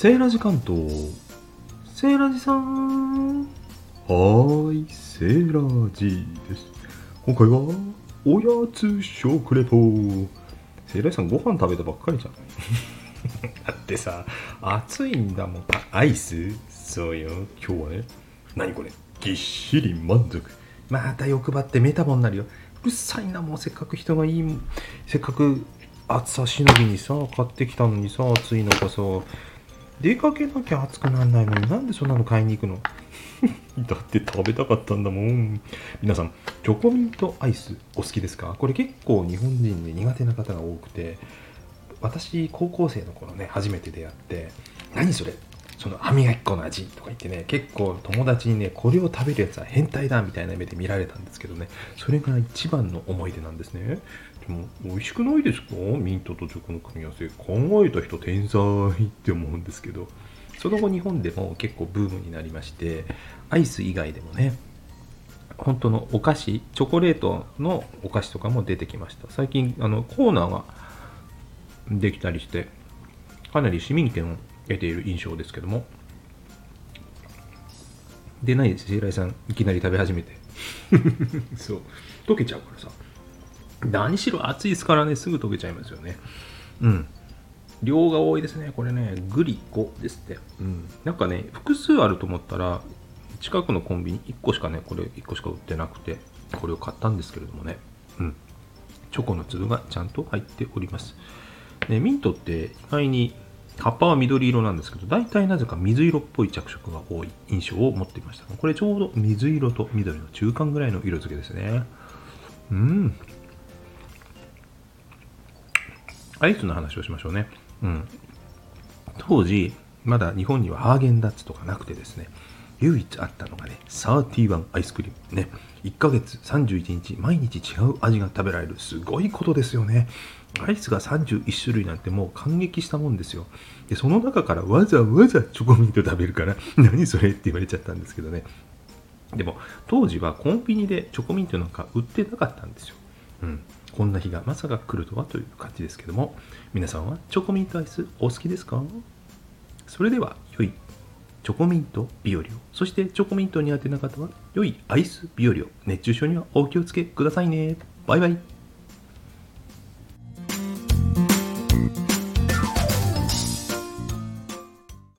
セーラジ関東セーラジさんはーいセーラジです。今回はおやつ食レポセーラジさんご飯食べたばっかりじゃん だってさ暑いんだもん。あアイス。そうよ。今日はね何これぎっしり満足。また欲張ってメタボになるよ。うるさいなもうせっかく人がいいせっかく暑さしのぎにさ買ってきたのにさ暑い中さ。出かけなきゃ暑くならないのになんでそんなの買いに行くの？だって食べたかったんだもん。皆さんチョコミントアイスお好きですか？これ結構日本人で苦手な方が多くて私高校生の頃ね初めて出会って何それ？その歯磨き粉の味とか言ってね結構友達にねこれを食べるやつは変態だみたいな目で見られたんですけどねそれが一番の思い出なんですね。でも美味しくないですか？ミントとチョコの組み合わせ。考えた人天才って思うんですけど。その後日本でも結構ブームになりましてアイス以外でもね本当のお菓子チョコレートのお菓子とかも出てきました。最近あのコーナーができたりしてかなり市民権を得ている印象ですけども。でないです白井さん。いきなり食べ始めて。そう。溶けちゃうからさ。何しろ暑いですからねすぐ溶けちゃいますよね。うん。量が多いですね。これねグリコですって。うん。なんかね複数あると思ったら近くのコンビニ1個しかねこれ1個しか売ってなくてこれを買ったんですけれどもね。うん。チョコの粒がちゃんと入っております。ねミントって意外に葉っぱは緑色なんですけど、大体なぜか水色っぽい着色が多い印象を持っていました。これちょうど水色と緑の中間ぐらいの色付けですね。うん。アイスの話をしましょうね。うん。当時、まだ日本にはハーゲンダッツとかなくてですね、唯一あったのがね、31アイスクリーム。ね、1ヶ月31日、毎日違う味が食べられる。すごいことですよね。アイスが31種類なんてもう感激したもんですよ。で、その中からわざわざチョコミント食べるから、何それって言われちゃったんですけどね。でも、当時はコンビニでチョコミントなんか売ってなかったんですよ。うん。こんな日がまさか来るとはという感じですけども、皆さんはチョコミントアイスお好きですか？それでは、チョコミント日和を、そしてチョコミント苦手な方は、良いアイス日和を、熱中症にはお気をつけくださいね。バイバイ。